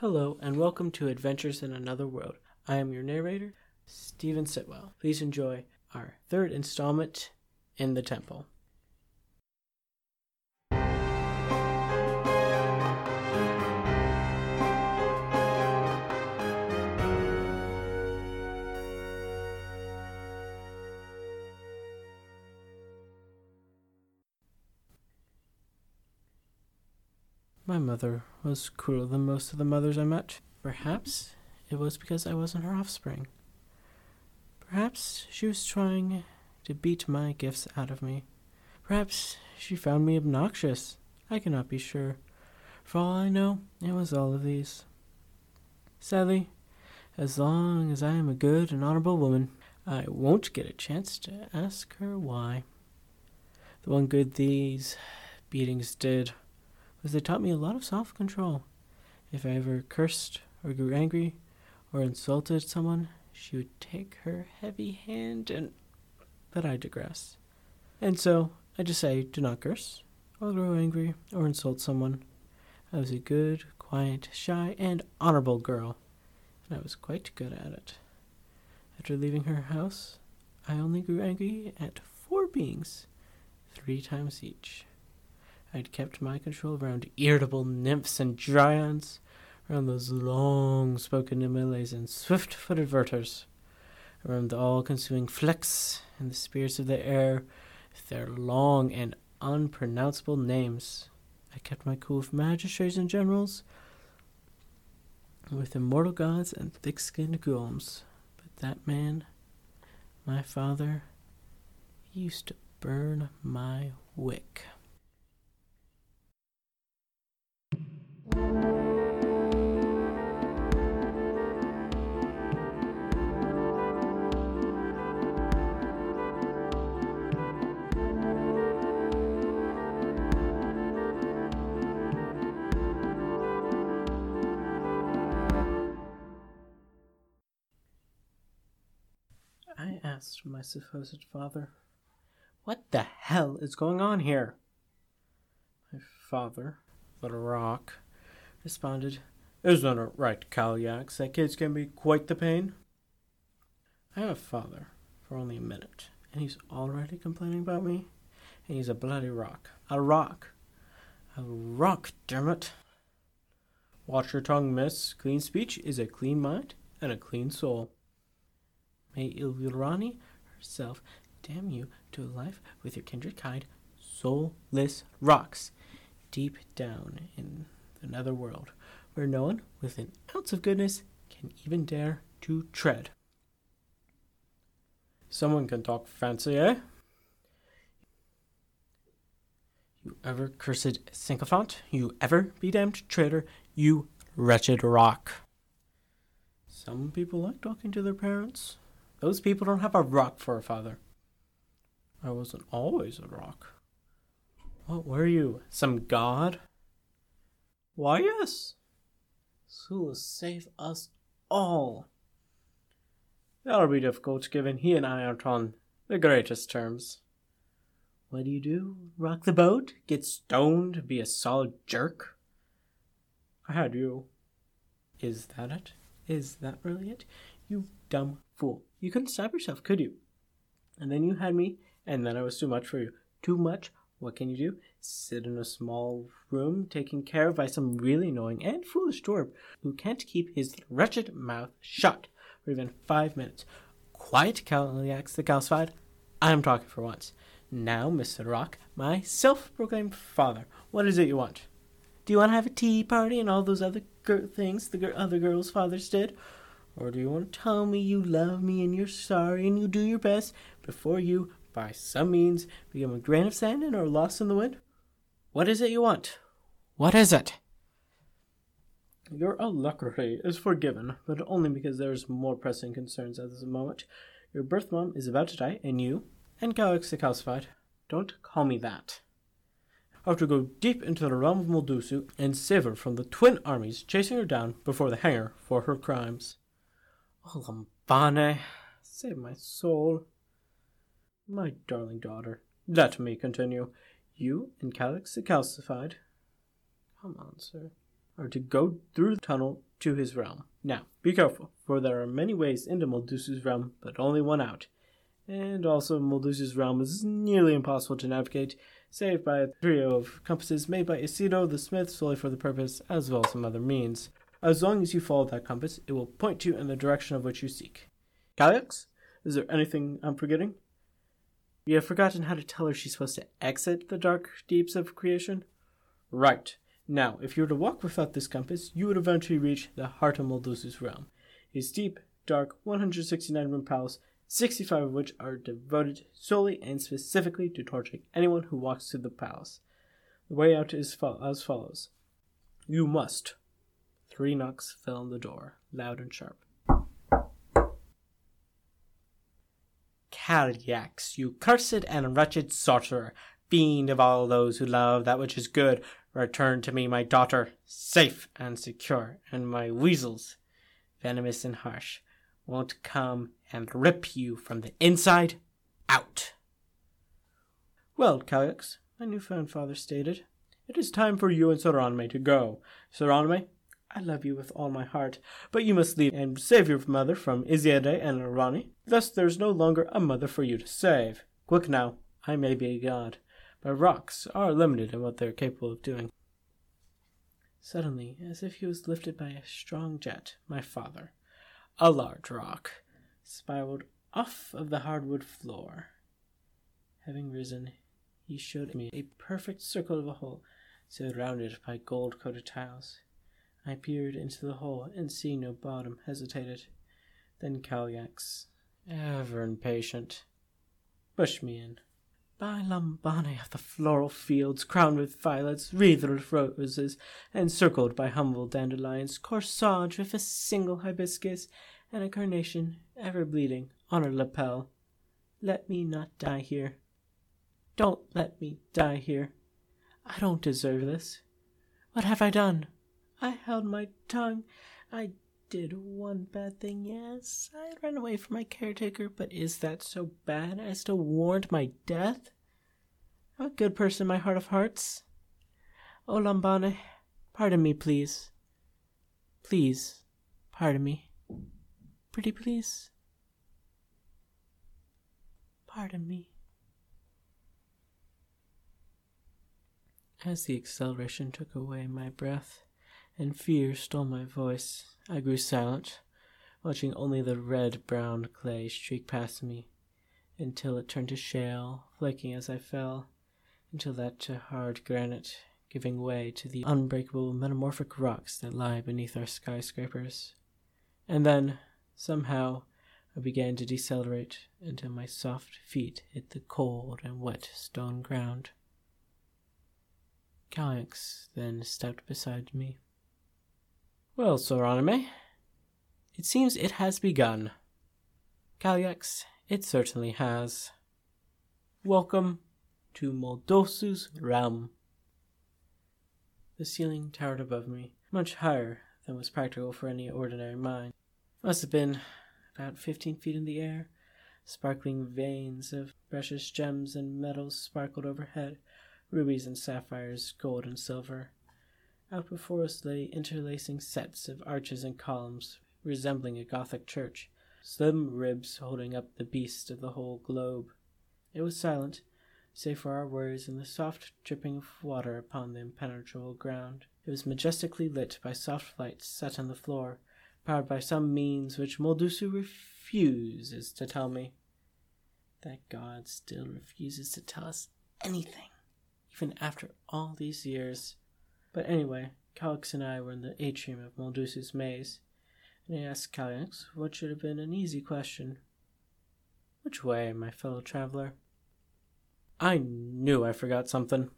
Hello, and welcome to Adventures in Another World. I am your narrator, Stephen Sitwell. Please enjoy our third installment in the temple. My mother was crueler than most of the mothers I met. Perhaps it was because I wasn't her offspring. Perhaps she was trying to beat my gifts out of me. Perhaps she found me obnoxious. I cannot be sure. For all I know, it was all of these. Sadly, as long as I am a good and honorable woman, I won't get a chance to ask her why. The one good these beatings did was they taught me a lot of self control. If I ever cursed or grew angry or insulted someone, she would take her heavy hand and. But I digress. And so I just say, do not curse, or grow angry, or insult someone. I was a good, quiet, shy, and honorable girl, and I was quite good at it. After leaving her house, I only grew angry at four beings, three times each. I'd kept my control around irritable nymphs and dryads, around those long spoken Emiles and swift footed Werthers, around the all consuming Flicks and the spirits of the air with their long and unpronounceable names. I kept my cool with magistrates and generals, with immortal gods and thick skinned gnomes. But that man, my father, used to burn my wick. Asked my supposed father, What the hell is going on here? My father, the rock, responded, Isn't it right, Kalyax, that kids can be quite the pain? I have a father for only a minute, and he's already complaining about me, and he's a bloody rock. A rock! A rock, it! Watch your tongue, miss. Clean speech is a clean mind and a clean soul. May Ilvirani herself damn you to a life with your kindred kind, soulless rocks, deep down in the nether world, where no one with an ounce of goodness can even dare to tread. Someone can talk fancy, eh? You ever cursed sycophant? You ever be damned traitor? You wretched rock. Some people like talking to their parents. Those people don't have a rock for a father. I wasn't always a rock. What were you? Some god? Why, yes. Who will save us all? That'll be difficult, given he and I aren't on the greatest terms. What do you do? Rock the boat? Get stoned? Be a solid jerk? I had you. Is that it? Is that really it? You dumb fool. You couldn't stop yourself, could you? And then you had me, and then I was too much for you. Too much? What can you do? Sit in a small room taken care of by some really annoying and foolish dwarf who can't keep his wretched mouth shut for even five minutes. Quiet, Kalyax the calcified. I'm talking for once. Now, Mr. Rock, my self proclaimed father, what is it you want? Do you want to have a tea party and all those other gir- things the gir- other girls' fathers did? Or do you want to tell me you love me and you're sorry and you do your best before you, by some means, become a grain of sand and are lost in the wind? What is it you want? What is it? Your alacrity is forgiven, but only because there's more pressing concerns at this moment. Your birth mom is about to die, and you, and the calcified, don't call me that. I have to go deep into the realm of Moldusu and save her from the twin armies chasing her down before the hanger for her crimes. Oh, Lambane, save my soul. My darling daughter, let me continue. You and Calyx the calcified. Come on, sir. are to go through the tunnel to his realm. Now, be careful, for there are many ways into Moldusu's realm, but only one out. And also, Moldusu's realm is nearly impossible to navigate, save by a trio of compasses made by Isido the smith solely for the purpose, as well as some other means. As long as you follow that compass, it will point you in the direction of which you seek. Calyx, is there anything I'm forgetting? You have forgotten how to tell her she's supposed to exit the dark deeps of creation? Right. Now, if you were to walk without this compass, you would eventually reach the heart of Moldusu's realm. His deep, dark, 169 room palace, 65 of which are devoted solely and specifically to torturing anyone who walks through the palace. The way out is fo- as follows You must. Three knocks fell on the door, loud and sharp. Calyx, you cursed and wretched sorcerer, fiend of all those who love that which is good, return to me my daughter, safe and secure, and my weasels, venomous and harsh, won't come and rip you from the inside out. Well, Calyx, my new-found father stated, it is time for you and Soranme to go. Soranme, I love you with all my heart, but you must leave and save your mother from Iziade and Arani. Thus there is no longer a mother for you to save. Quick now, I may be a god, but rocks are limited in what they are capable of doing. Suddenly, as if he was lifted by a strong jet, my father, a large rock, spiraled off of the hardwood floor. Having risen, he showed me a perfect circle of a hole surrounded by gold coated tiles. I peered into the hole and seeing no bottom, hesitated. Then Calyx, ever impatient, pushed me in. By Lambane of the floral fields, crowned with violets, wreathed with roses, encircled by humble dandelions, corsaged with a single hibiscus, and a carnation, ever bleeding, on her lapel. Let me not die here. Don't let me die here. I don't deserve this. What have I done? I held my tongue. I did one bad thing, yes. I ran away from my caretaker, but is that so bad as to warrant my death? I'm a good person my heart of hearts. Oh, Lambane, pardon me, please. Please, pardon me. Pretty please. Pardon me. As the acceleration took away my breath, and fear stole my voice. I grew silent, watching only the red brown clay streak past me, until it turned to shale, flaking as I fell, until that to hard granite, giving way to the unbreakable metamorphic rocks that lie beneath our skyscrapers. And then, somehow, I began to decelerate until my soft feet hit the cold and wet stone ground. Calyx then stepped beside me. Well, Soranime, it seems it has begun. Calyx, it certainly has. Welcome to Moldusu's realm. The ceiling towered above me, much higher than was practical for any ordinary mind. Must have been about fifteen feet in the air. Sparkling veins of precious gems and metals sparkled overhead, rubies and sapphires, gold and silver. Out before us lay interlacing sets of arches and columns, resembling a Gothic church, slim ribs holding up the beast of the whole globe. It was silent, save for our words and the soft dripping of water upon the impenetrable ground. It was majestically lit by soft lights set on the floor, powered by some means which Moldusu refuses to tell me. That God still refuses to tell us anything, even after all these years. But anyway, Calyx and I were in the atrium of Moldusu's maze, and I asked Calyx what should have been an easy question. Which way, my fellow traveler? I knew I forgot something.